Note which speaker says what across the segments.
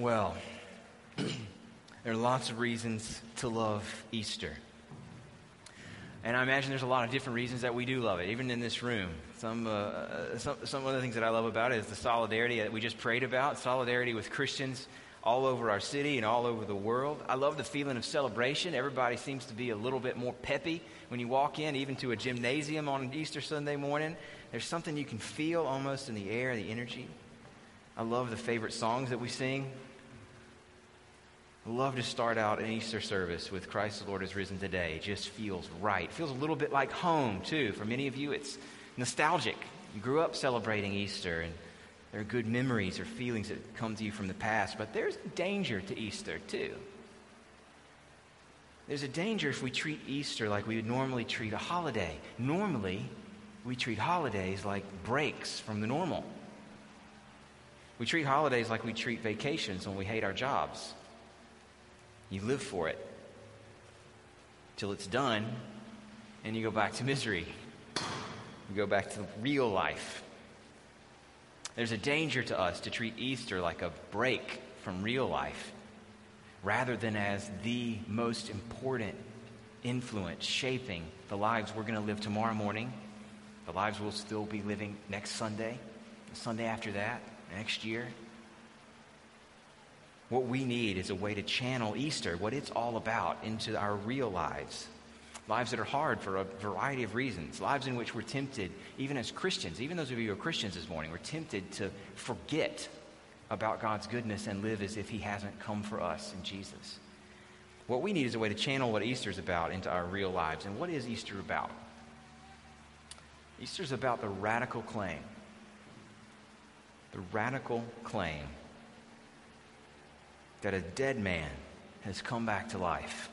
Speaker 1: Well, there are lots of reasons to love Easter. And I imagine there's a lot of different reasons that we do love it, even in this room. Some, uh, some, some of the things that I love about it is the solidarity that we just prayed about, solidarity with Christians all over our city and all over the world. I love the feeling of celebration. Everybody seems to be a little bit more peppy when you walk in, even to a gymnasium on Easter Sunday morning. There's something you can feel almost in the air, the energy. I love the favorite songs that we sing. I love to start out an Easter service with Christ the Lord is risen today. It just feels right. It feels a little bit like home, too. For many of you, it's nostalgic. You grew up celebrating Easter, and there are good memories or feelings that come to you from the past. But there's danger to Easter, too. There's a danger if we treat Easter like we would normally treat a holiday. Normally, we treat holidays like breaks from the normal. We treat holidays like we treat vacations when we hate our jobs. You live for it till it's done, and you go back to misery. You go back to real life. There's a danger to us to treat Easter like a break from real life rather than as the most important influence shaping the lives we're going to live tomorrow morning, the lives we'll still be living next Sunday, the Sunday after that, next year. What we need is a way to channel Easter, what it's all about, into our real lives. Lives that are hard for a variety of reasons. Lives in which we're tempted, even as Christians, even those of you who are Christians this morning, we're tempted to forget about God's goodness and live as if He hasn't come for us in Jesus. What we need is a way to channel what Easter is about into our real lives. And what is Easter about? Easter is about the radical claim. The radical claim that a dead man has come back to life.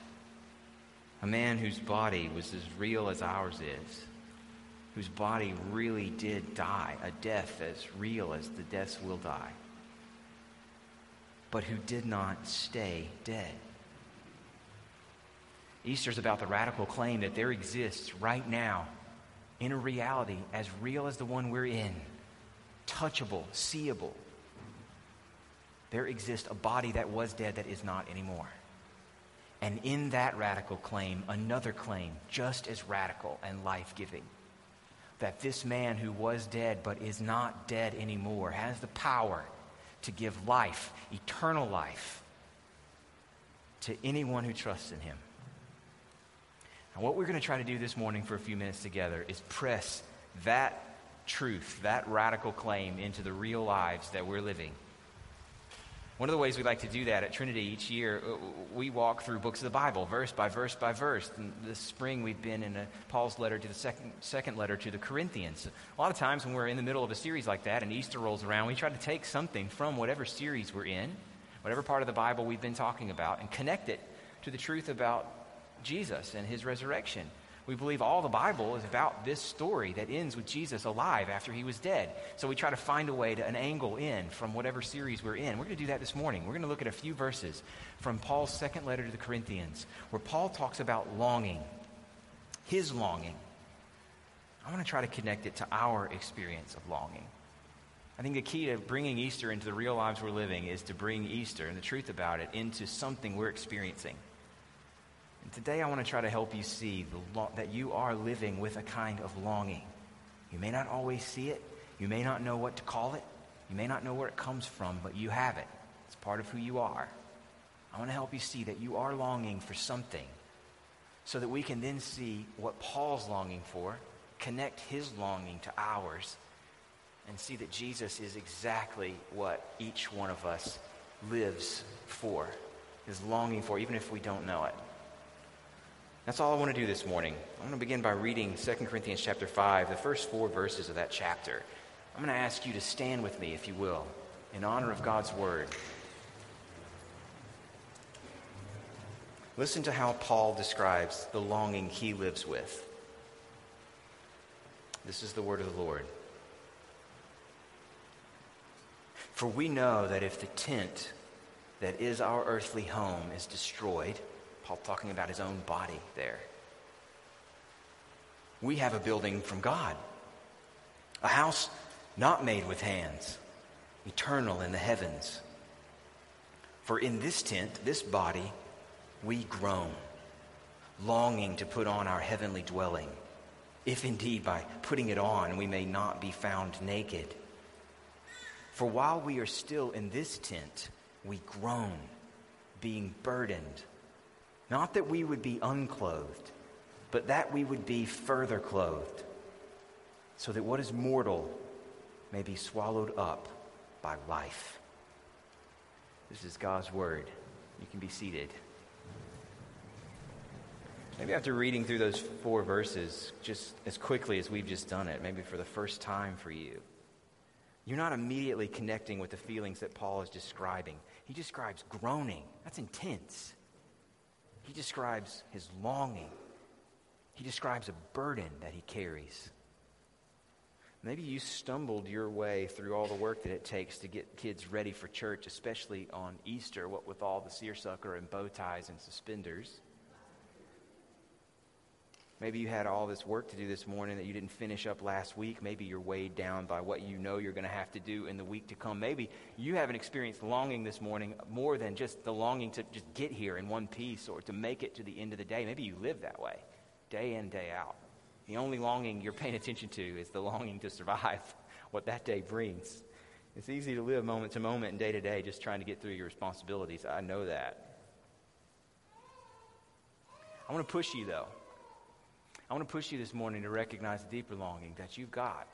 Speaker 1: A man whose body was as real as ours is, whose body really did die, a death as real as the deaths will die, but who did not stay dead. Easter is about the radical claim that there exists right now, in a reality as real as the one we're in, touchable, seeable, there exists a body that was dead that is not anymore. And in that radical claim, another claim just as radical and life giving that this man who was dead but is not dead anymore has the power to give life, eternal life, to anyone who trusts in him. And what we're going to try to do this morning for a few minutes together is press that truth, that radical claim into the real lives that we're living. One of the ways we like to do that at Trinity each year, uh, we walk through books of the Bible, verse by verse by verse. And this spring, we've been in a, Paul's letter to the second, second letter to the Corinthians. A lot of times, when we're in the middle of a series like that and Easter rolls around, we try to take something from whatever series we're in, whatever part of the Bible we've been talking about, and connect it to the truth about Jesus and his resurrection. We believe all the Bible is about this story that ends with Jesus alive after he was dead. So we try to find a way to an angle in from whatever series we're in. We're going to do that this morning. We're going to look at a few verses from Paul's second letter to the Corinthians where Paul talks about longing, his longing. I want to try to connect it to our experience of longing. I think the key to bringing Easter into the real lives we're living is to bring Easter and the truth about it into something we're experiencing. And today I want to try to help you see lo- that you are living with a kind of longing. You may not always see it. You may not know what to call it. You may not know where it comes from, but you have it. It's part of who you are. I want to help you see that you are longing for something so that we can then see what Paul's longing for, connect his longing to ours, and see that Jesus is exactly what each one of us lives for, is longing for, even if we don't know it. That's all I want to do this morning. I want to begin by reading 2 Corinthians chapter 5, the first four verses of that chapter. I'm going to ask you to stand with me, if you will, in honor of God's word. Listen to how Paul describes the longing he lives with. This is the word of the Lord. For we know that if the tent that is our earthly home is destroyed, Paul talking about his own body there. We have a building from God, a house not made with hands, eternal in the heavens. For in this tent, this body, we groan, longing to put on our heavenly dwelling, if indeed by putting it on we may not be found naked. For while we are still in this tent, we groan, being burdened, not that we would be unclothed, but that we would be further clothed, so that what is mortal may be swallowed up by life. This is God's word. You can be seated. Maybe after reading through those four verses just as quickly as we've just done it, maybe for the first time for you, you're not immediately connecting with the feelings that Paul is describing. He describes groaning. That's intense. He describes his longing. He describes a burden that he carries. Maybe you stumbled your way through all the work that it takes to get kids ready for church, especially on Easter, what with all the seersucker and bow ties and suspenders. Maybe you had all this work to do this morning that you didn't finish up last week. Maybe you're weighed down by what you know you're going to have to do in the week to come. Maybe you haven't experienced longing this morning more than just the longing to just get here in one piece or to make it to the end of the day. Maybe you live that way, day in, day out. The only longing you're paying attention to is the longing to survive what that day brings. It's easy to live moment to moment and day to day just trying to get through your responsibilities. I know that. I want to push you, though. I want to push you this morning to recognize the deeper longing that you've got,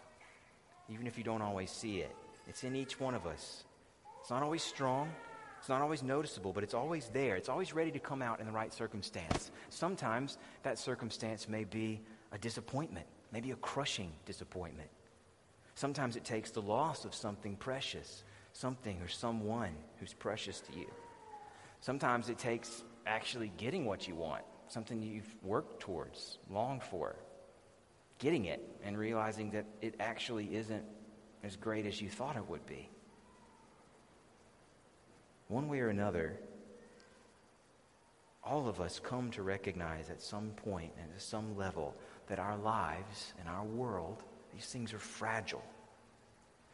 Speaker 1: even if you don't always see it. It's in each one of us. It's not always strong, it's not always noticeable, but it's always there. It's always ready to come out in the right circumstance. Sometimes that circumstance may be a disappointment, maybe a crushing disappointment. Sometimes it takes the loss of something precious, something or someone who's precious to you. Sometimes it takes actually getting what you want, something you've worked towards, longed for, getting it and realizing that it actually isn't as great as you thought it would be. One way or another, all of us come to recognize at some point and at some level that our lives and our world, these things are fragile.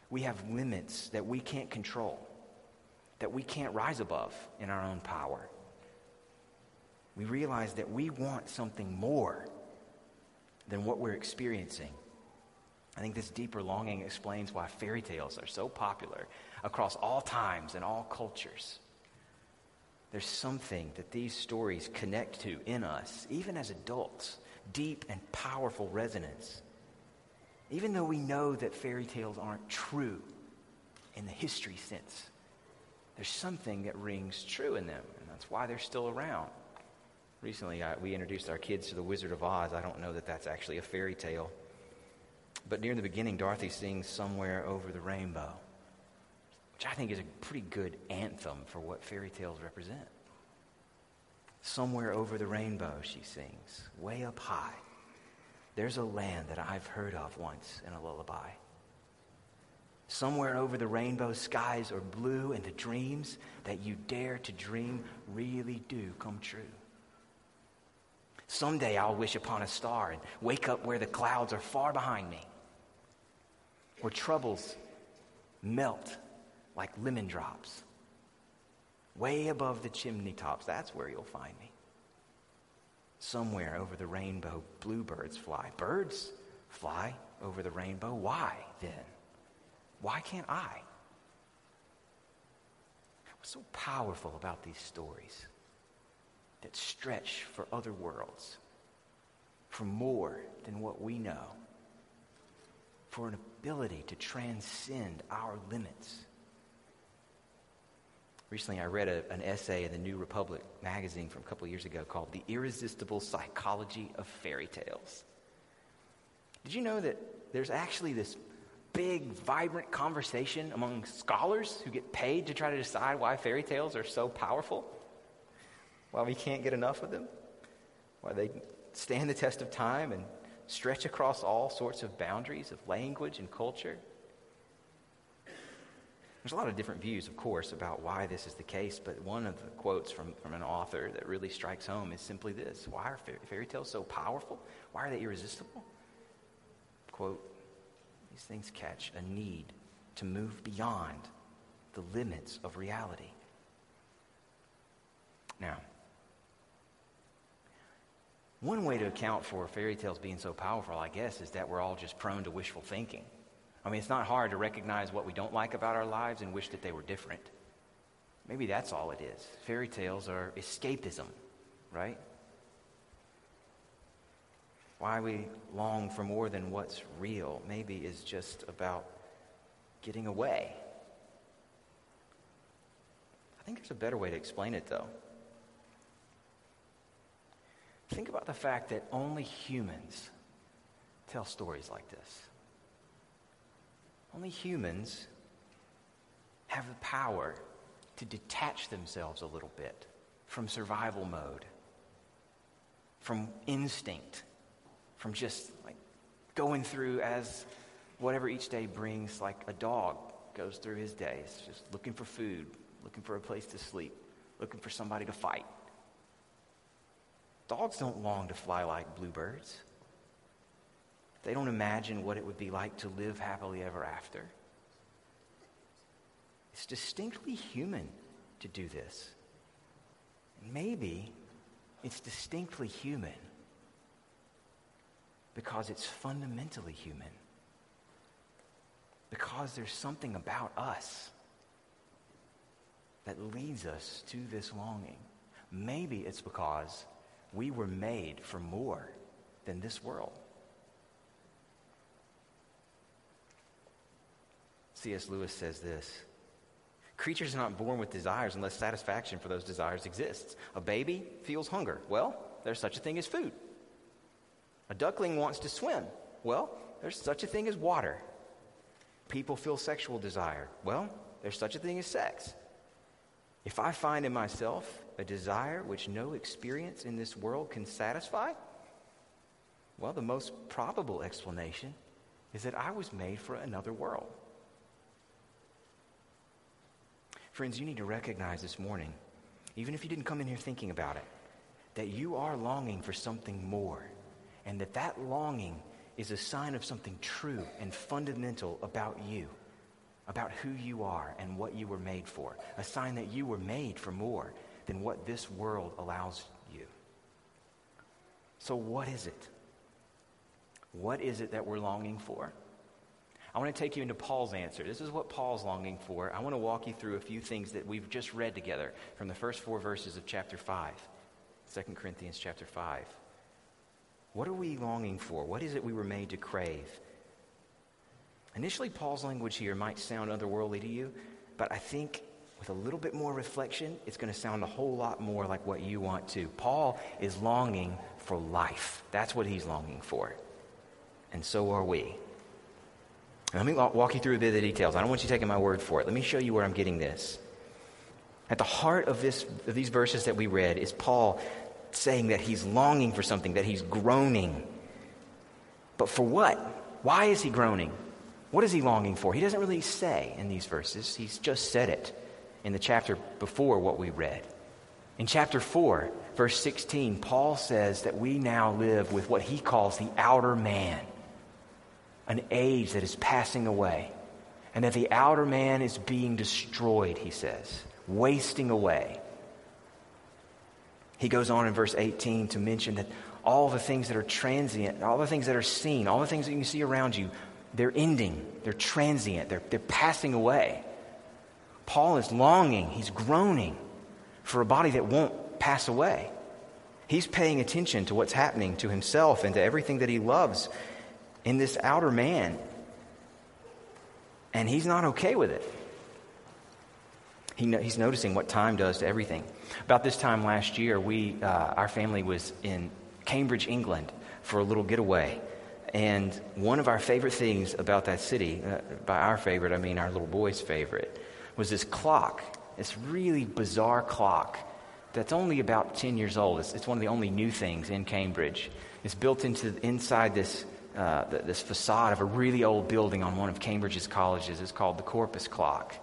Speaker 1: We have limits that we can't control, that we can't rise above in our own power. We realize that we want something more than what we're experiencing. I think this deeper longing explains why fairy tales are so popular across all times and all cultures. There's something that these stories connect to in us, even as adults, deep and powerful resonance. Even though we know that fairy tales aren't true in the history sense, there's something that rings true in them, and that's why they're still around. Recently, I, we introduced our kids to The Wizard of Oz. I don't know that that's actually a fairy tale. But near the beginning, Dorothy sings Somewhere Over the Rainbow, which I think is a pretty good anthem for what fairy tales represent. Somewhere over the rainbow, she sings, way up high. There's a land that I've heard of once in a lullaby. Somewhere over the rainbow, skies are blue, and the dreams that you dare to dream really do come true. Someday I'll wish upon a star and wake up where the clouds are far behind me, where troubles melt like lemon drops way above the chimney tops. That's where you'll find me. Somewhere over the rainbow, bluebirds fly. Birds fly over the rainbow. Why then? Why can't I? What's so powerful about these stories that stretch for other worlds, for more than what we know, for an ability to transcend our limits? Recently, I read a, an essay in the New Republic magazine from a couple years ago called The Irresistible Psychology of Fairy Tales. Did you know that there's actually this big, vibrant conversation among scholars who get paid to try to decide why fairy tales are so powerful? Why we can't get enough of them? Why they stand the test of time and stretch across all sorts of boundaries of language and culture? There's a lot of different views, of course, about why this is the case, but one of the quotes from, from an author that really strikes home is simply this Why are fairy tales so powerful? Why are they irresistible? Quote, these things catch a need to move beyond the limits of reality. Now, one way to account for fairy tales being so powerful, I guess, is that we're all just prone to wishful thinking. I mean, it's not hard to recognize what we don't like about our lives and wish that they were different. Maybe that's all it is. Fairy tales are escapism, right? Why we long for more than what's real, maybe is just about getting away. I think there's a better way to explain it, though. Think about the fact that only humans tell stories like this. Only humans have the power to detach themselves a little bit from survival mode, from instinct, from just like going through as whatever each day brings, like a dog goes through his days, just looking for food, looking for a place to sleep, looking for somebody to fight. Dogs don't long to fly like bluebirds. They don't imagine what it would be like to live happily ever after. It's distinctly human to do this. Maybe it's distinctly human because it's fundamentally human. Because there's something about us that leads us to this longing. Maybe it's because we were made for more than this world. C.S. Lewis says this Creatures are not born with desires unless satisfaction for those desires exists. A baby feels hunger. Well, there's such a thing as food. A duckling wants to swim. Well, there's such a thing as water. People feel sexual desire. Well, there's such a thing as sex. If I find in myself a desire which no experience in this world can satisfy, well, the most probable explanation is that I was made for another world. Friends, you need to recognize this morning, even if you didn't come in here thinking about it, that you are longing for something more, and that that longing is a sign of something true and fundamental about you about who you are and what you were made for, a sign that you were made for more than what this world allows you. So, what is it? What is it that we're longing for? I want to take you into Paul's answer. This is what Paul's longing for. I want to walk you through a few things that we've just read together from the first four verses of chapter 5, 2 Corinthians chapter 5. What are we longing for? What is it we were made to crave? Initially, Paul's language here might sound otherworldly to you, but I think with a little bit more reflection, it's going to sound a whole lot more like what you want to. Paul is longing for life. That's what he's longing for. And so are we. Let me walk you through a bit of the details. I don't want you taking my word for it. Let me show you where I'm getting this. At the heart of, this, of these verses that we read is Paul saying that he's longing for something, that he's groaning. But for what? Why is he groaning? What is he longing for? He doesn't really say in these verses. He's just said it in the chapter before what we read. In chapter 4, verse 16, Paul says that we now live with what he calls the outer man, an age that is passing away, and that the outer man is being destroyed, he says, wasting away. He goes on in verse 18 to mention that all the things that are transient, all the things that are seen, all the things that you see around you, they're ending, they're transient, they're, they're passing away. Paul is longing, he's groaning for a body that won't pass away. He's paying attention to what's happening to himself and to everything that he loves in this outer man. And he's not okay with it. He no, he's noticing what time does to everything. About this time last year, we, uh, our family was in Cambridge, England for a little getaway. And one of our favorite things about that city, uh, by our favorite, I mean our little boy's favorite, was this clock, this really bizarre clock that's only about 10 years old. It's, it's one of the only new things in Cambridge. It's built into inside this, uh, this facade of a really old building on one of Cambridge's colleges. It's called the Corpus Clock.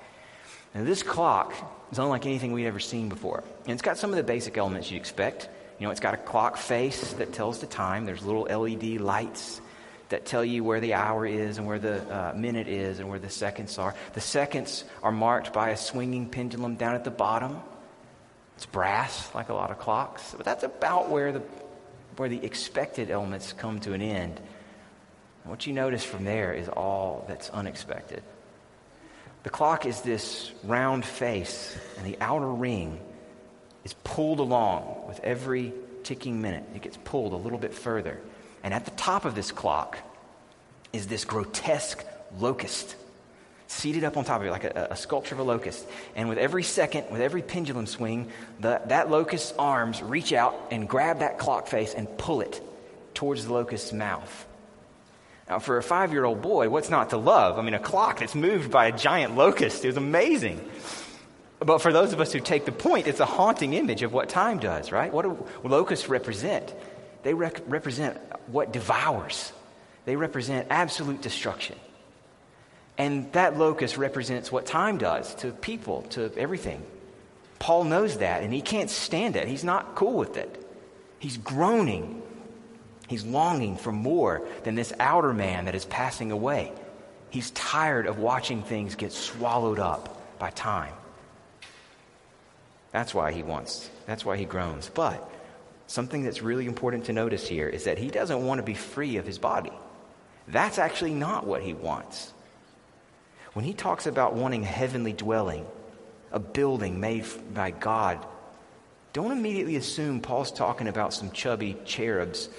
Speaker 1: And this clock is unlike anything we'd ever seen before. And it's got some of the basic elements you'd expect. You know, it's got a clock face that tells the time. There's little LED lights that tell you where the hour is and where the uh, minute is and where the seconds are. The seconds are marked by a swinging pendulum down at the bottom. It's brass, like a lot of clocks, but that's about where the, where the expected elements come to an end. And what you notice from there is all that's unexpected. The clock is this round face, and the outer ring is pulled along with every ticking minute. It gets pulled a little bit further. And at the top of this clock is this grotesque locust seated up on top of it like a, a, sculpture of a locust. And with every second, with every pendulum swing, the, that locust's arms reach out and grab that clock face and pull it towards the locust's mouth. Now, for a five year old boy, what's not to love? I mean, a clock that's moved by a giant locust is amazing. But for those of us who take the point, it's a haunting image of what time does, right? What do locusts represent? They rec- represent what devours, they represent absolute destruction. And that locust represents what time does to people, to everything. Paul knows that, and he can't stand it. He's not cool with it. He's groaning. He's longing for more than this outer man that is passing away. He's tired of watching things get swallowed up by time. That's why he wants, that's why he groans. But something that's really important to notice here is that he doesn't want to be free of his body. That's actually not what he wants. When he talks about wanting a heavenly dwelling, a building made by God, don't immediately assume Paul's talking about some chubby cherubs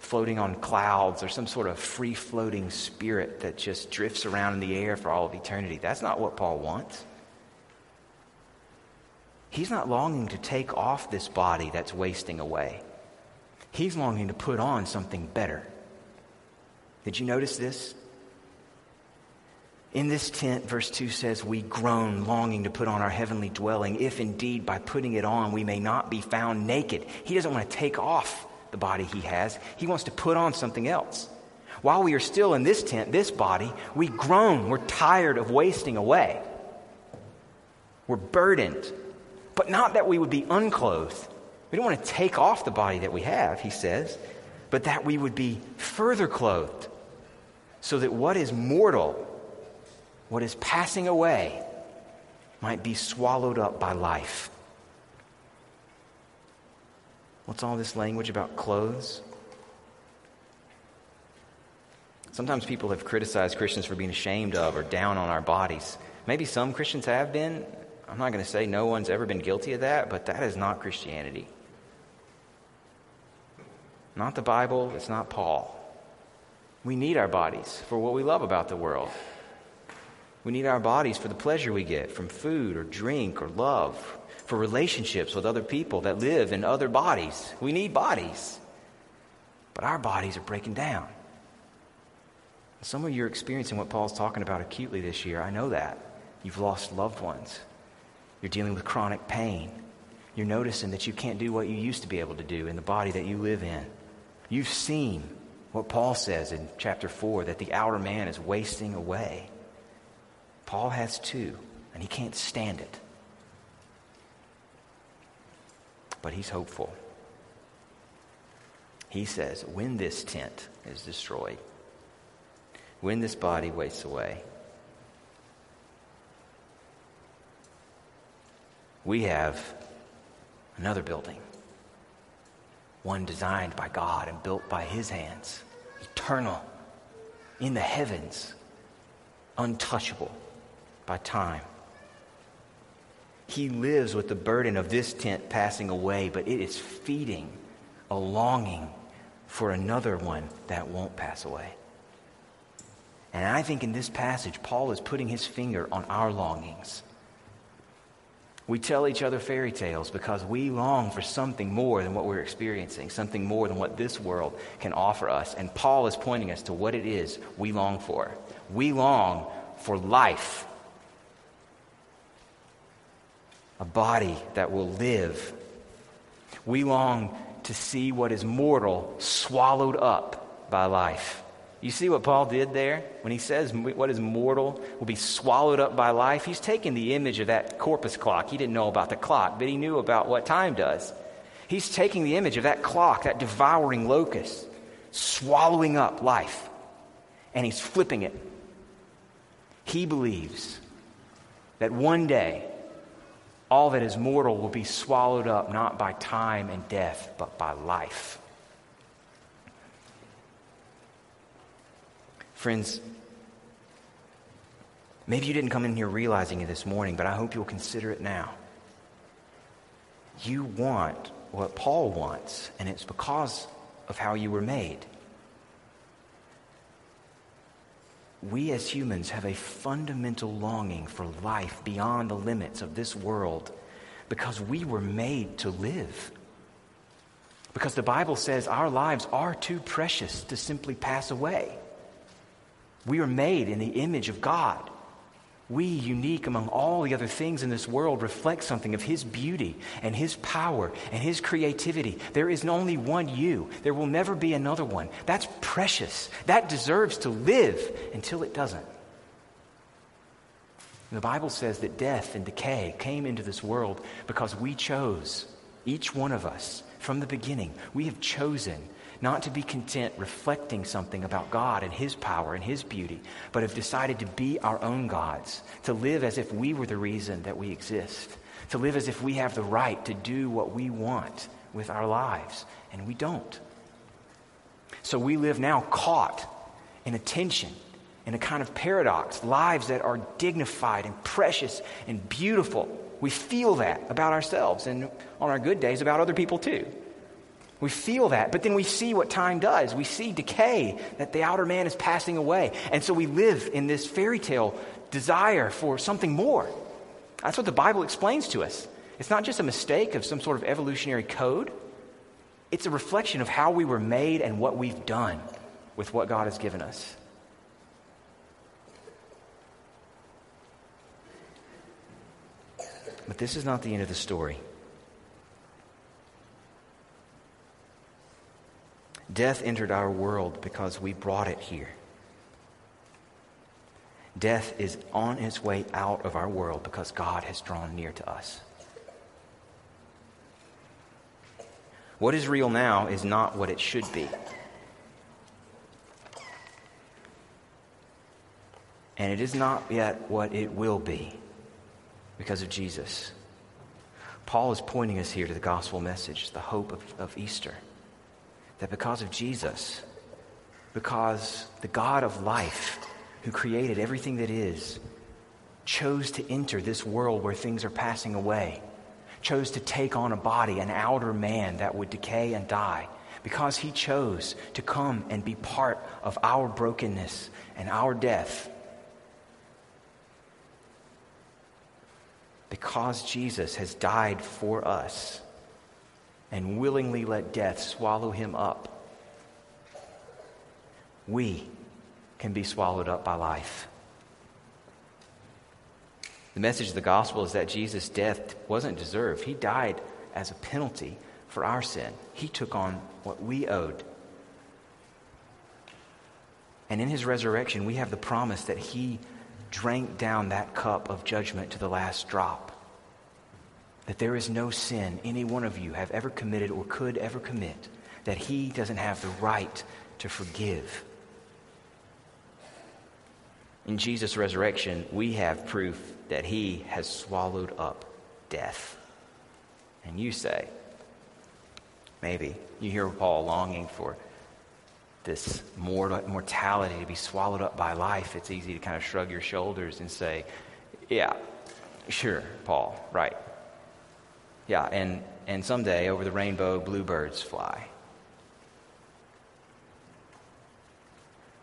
Speaker 1: floating on clouds or some sort of free floating spirit that just drifts around in the air for all of eternity. That's not what Paul wants. He's not longing to take off this body that's wasting away. He's longing to put on something better. Did you notice this? In this tent, verse 2 says, We groan, longing to put on our heavenly dwelling, if indeed by putting it on we may not be found naked. He doesn't want to take off the body he has, he wants to put on something else. While we are still in this tent, this body, we groan. We're tired of wasting away. We're burdened. But not that we would be unclothed. We don't want to take off the body that we have, he says, but that we would be further clothed, so that what is mortal what is passing away might be swallowed up by life. What's all this language about clothes? Sometimes people have criticized Christians for being ashamed of or down on our bodies. Maybe some Christians have been. I'm not going to say no one's ever been guilty of that, but that is not Christianity. Not the Bible, it's not Paul. We need our bodies for what we love about the world. We need our bodies for the pleasure we get from food or drink or love, for relationships with other people that live in other bodies. We need bodies. But our bodies are breaking down. Some of you are experiencing what Paul's talking about acutely this year. I know that. You've lost loved ones. You're dealing with chronic pain. You're noticing that you can't do what you used to be able to do in the body that you live in. You've seen what Paul says in chapter 4 that the outer man is wasting away. Paul has too, and he can't stand it. But he's hopeful. He says, when this tent is destroyed, when this body wastes away, we have another building, one designed by God and built by his hands, eternal, in the heavens, untouchable by time. He lives with the burden of this tent passing away, but it is feeding a longing for another one that won't pass away. And I think in this passage, Paul is putting his finger on our longings. We tell each other fairy tales because we long for something more than what we're experiencing, something more than what this world can offer us. And Paul is pointing us to what it is we long for. We long for life a body that will live. We long to see what is mortal swallowed up by life. You see what Paul did there? When he says what is mortal will be swallowed up by life, he's taking the image of that corpus clock. He didn't know about the clock, but he knew about what time does. He's taking the image of that clock, that devouring locust, swallowing up life, and he's flipping it. He believes that one day All that is mortal will be swallowed up not by time and death, but by life. Friends, maybe you didn't come in here realizing it this morning, but I hope you'll consider it now. You want what Paul wants, and it's because of how you were made. We as humans have a fundamental longing for life beyond the limits of this world because we were made to live. Because the Bible says our lives are too precious to simply pass away. We are made in the image of God we, unique among all the other things in this world, reflect something of His beauty and His power and His creativity. There is only one you. There will never be another one. That's precious. That deserves to live until it doesn't. The Bible says that death and decay came into this world because we chose, each one of us, from the beginning, we have chosen not to be content reflecting something about God and His power and His beauty, but have decided to be our own gods, to live as if we were the reason that we exist, to live as if we have the right to do what we want with our lives, and we don't. So we live now caught in a tension, in a kind of paradox, lives that are dignified and precious and beautiful. We feel that about ourselves, and on our good days, about other people too. We feel that, but then we see what time does. We see decay, that the outer man is passing away. And so we live in this fairy tale desire for something more. That's what the Bible explains to us. It's not just a mistake of some sort of evolutionary code, it's a reflection of how we were made and what we've done with what God has given us. But this is not the end of the story. Death entered our world because we brought it here. Death is on its way out of our world because God has drawn near to us. What is real now is not what it should be. And it is not yet what it will be because of Jesus. Paul is pointing us here to the gospel message, the hope of, of Easter that because of Jesus, because the God of life, who created everything that is, chose to enter this world where things are passing away, chose to take on a body, an outer man that would decay and die, because he chose to come and be part of our brokenness and our death. Because Jesus has died for us and willingly let death swallow him up, we can be swallowed up by life. The message of the gospel is that Jesus' death wasn't deserved. He died as a penalty for our sin. He took on what we owed. And in his resurrection, we have the promise that he drank down that cup of judgment to the last drop that there is no sin any one of you have ever committed or could ever commit that he doesn't have the right to forgive. In Jesus' resurrection, we have proof that he has swallowed up death. And you say, maybe, you hear Paul longing for this mortality to be swallowed up by life. It's easy to kind of shrug your shoulders and say, yeah, sure, Paul, right. Yeah, and, and someday over the rainbow, bluebirds fly.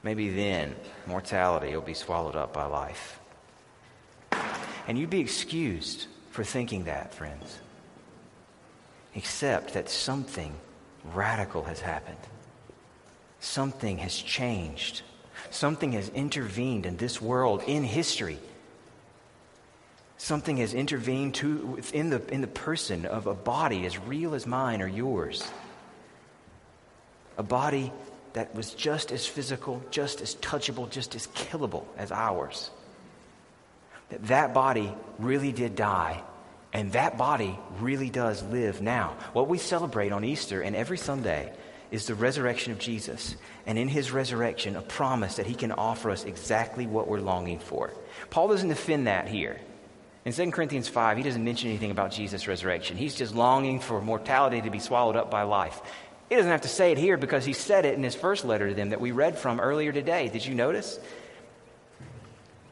Speaker 1: Maybe then mortality will be swallowed up by life. And you'd be excused for thinking that, friends. Except that something radical has happened. Something has changed. Something has intervened in this world, in history, Something has intervened to, in, the, in the person of a body as real as mine or yours. A body that was just as physical, just as touchable, just as killable as ours. That that body really did die, and that body really does live now. What we celebrate on Easter and every Sunday is the resurrection of Jesus, and in his resurrection, a promise that he can offer us exactly what we're longing for. Paul doesn't defend that here. In 2 Corinthians 5, he doesn't mention anything about Jesus' resurrection. He's just longing for mortality to be swallowed up by life. He doesn't have to say it here because he said it in his first letter to them that we read from earlier today. Did you notice?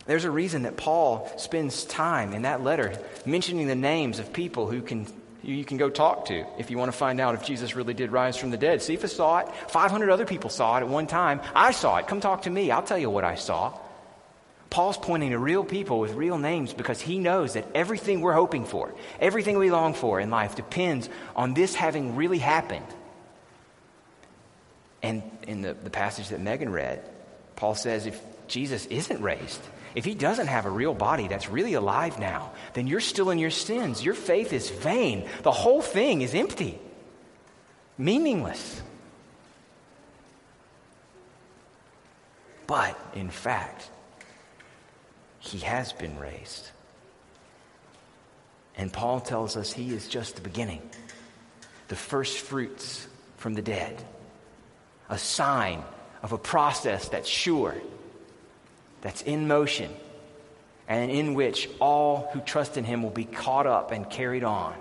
Speaker 1: There's a reason that Paul spends time in that letter mentioning the names of people who can you can go talk to if you want to find out if Jesus really did rise from the dead. Cephas saw it. 500 other people saw it at one time. I saw it. Come talk to me. I'll tell you what I saw. Paul's pointing to real people with real names because he knows that everything we're hoping for, everything we long for in life, depends on this having really happened. And in the, the passage that Megan read, Paul says if Jesus isn't raised, if he doesn't have a real body that's really alive now, then you're still in your sins. Your faith is vain. The whole thing is empty, meaningless. But in fact, he has been raised. And Paul tells us he is just the beginning, the first fruits from the dead, a sign of a process that's sure, that's in motion, and in which all who trust in him will be caught up and carried on.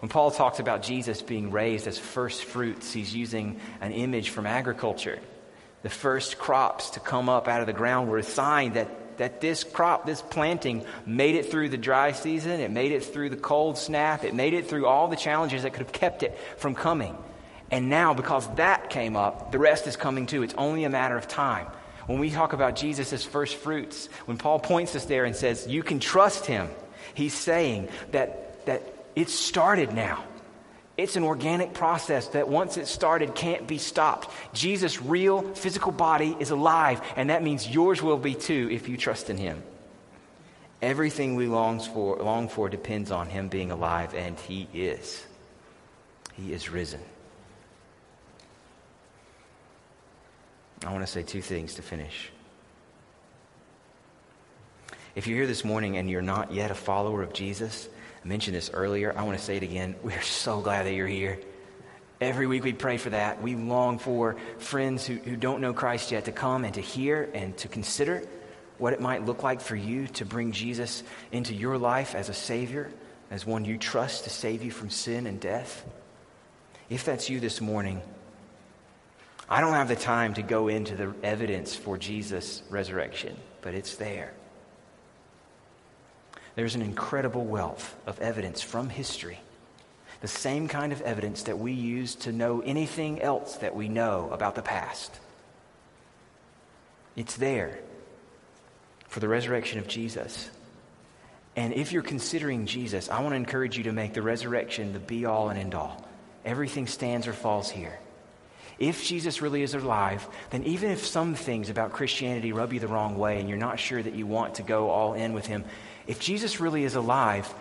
Speaker 1: When Paul talks about Jesus being raised as first fruits, he's using an image from agriculture. The first crops to come up out of the ground were a sign that that this crop, this planting, made it through the dry season, it made it through the cold snap, it made it through all the challenges that could have kept it from coming. And now, because that came up, the rest is coming too. It's only a matter of time. When we talk about Jesus as first fruits, when Paul points us there and says, You can trust him, he's saying that, that it started now. It's an organic process that once it started can't be stopped. Jesus' real physical body is alive, and that means yours will be too if you trust in him. Everything we for, long for depends on him being alive, and he is. He is risen. I want to say two things to finish. If you're here this morning and you're not yet a follower of Jesus, I mentioned this earlier. I want to say it again. We are so glad that you're here. Every week we pray for that. We long for friends who, who don't know Christ yet to come and to hear and to consider what it might look like for you to bring Jesus into your life as a Savior, as one you trust to save you from sin and death. If that's you this morning, I don't have the time to go into the evidence for Jesus' resurrection, but it's there. There's an incredible wealth of evidence from history. The same kind of evidence that we use to know anything else that we know about the past. It's there for the resurrection of Jesus. And if you're considering Jesus, I want to encourage you to make the resurrection the be all and end all. Everything stands or falls here. If Jesus really is alive, then even if some things about Christianity rub you the wrong way and you're not sure that you want to go all in with him, if Jesus really is alive,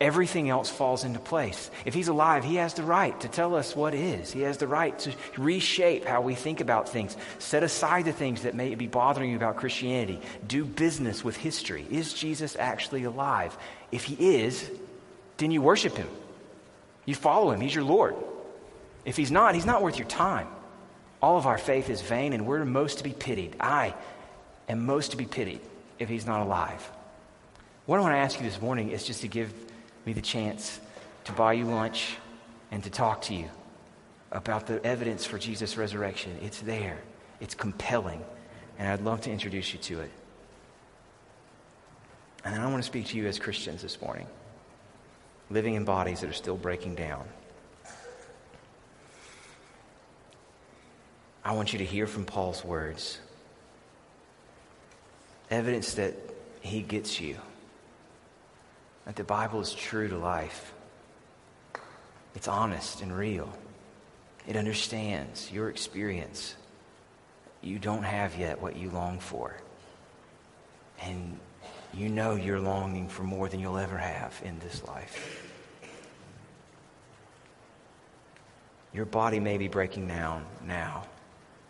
Speaker 1: everything else falls into place. If he's alive, he has the right to tell us what is. He has the right to reshape how we think about things. Set aside the things that may be bothering you about Christianity. Do business with history. Is Jesus actually alive? If he is, then you worship him. You follow him. He's your Lord. If he's not, he's not worth your time. All of our faith is vain, and we're most to be pitied. I am most to be pitied if he's not alive. What I want to ask you this morning is just to give me the chance to buy you lunch and to talk to you about the evidence for Jesus' resurrection. It's there, it's compelling, and I'd love to introduce you to it. And then I want to speak to you as Christians this morning, living in bodies that are still breaking down. I want you to hear from Paul's words evidence that he gets you that the Bible is true to life. It's honest and real. It understands your experience. You don't have yet what you long for. And you know you're longing for more than you'll ever have in this life. Your body may be breaking down now,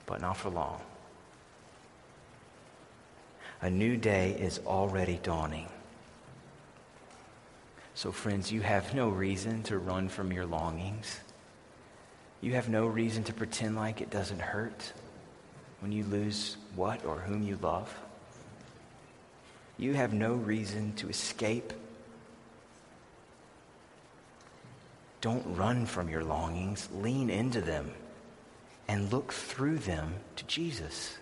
Speaker 1: but not for long. A new day is already dawning. So, friends, you have no reason to run from your longings. You have no reason to pretend like it doesn't hurt when you lose what or whom you love. You have no reason to escape. Don't run from your longings, lean into them and look through them to Jesus.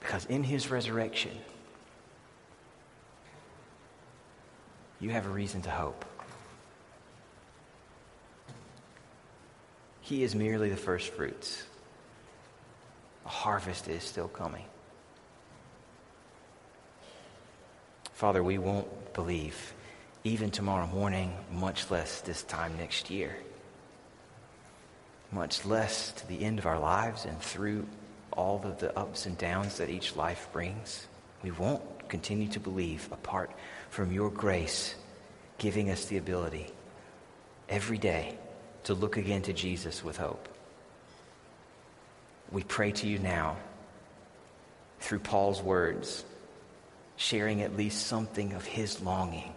Speaker 1: Because in his resurrection, you have a reason to hope. He is merely the first fruits. A harvest is still coming. Father, we won't believe even tomorrow morning, much less this time next year, much less to the end of our lives and through all of the ups and downs that each life brings. We won't continue to believe apart from your grace giving us the ability every day to look again to Jesus with hope. We pray to you now through Paul's words, sharing at least something of his longing.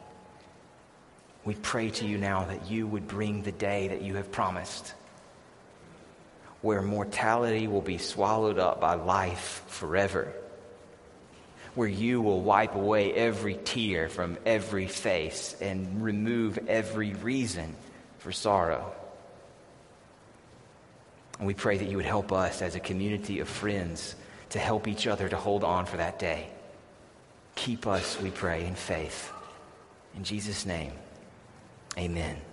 Speaker 1: We pray to you now that you would bring the day that you have promised, where mortality will be swallowed up by life forever where you will wipe away every tear from every face and remove every reason for sorrow. And we pray that you would help us as a community of friends to help each other to hold on for that day. Keep us, we pray, in faith. In Jesus' name, amen.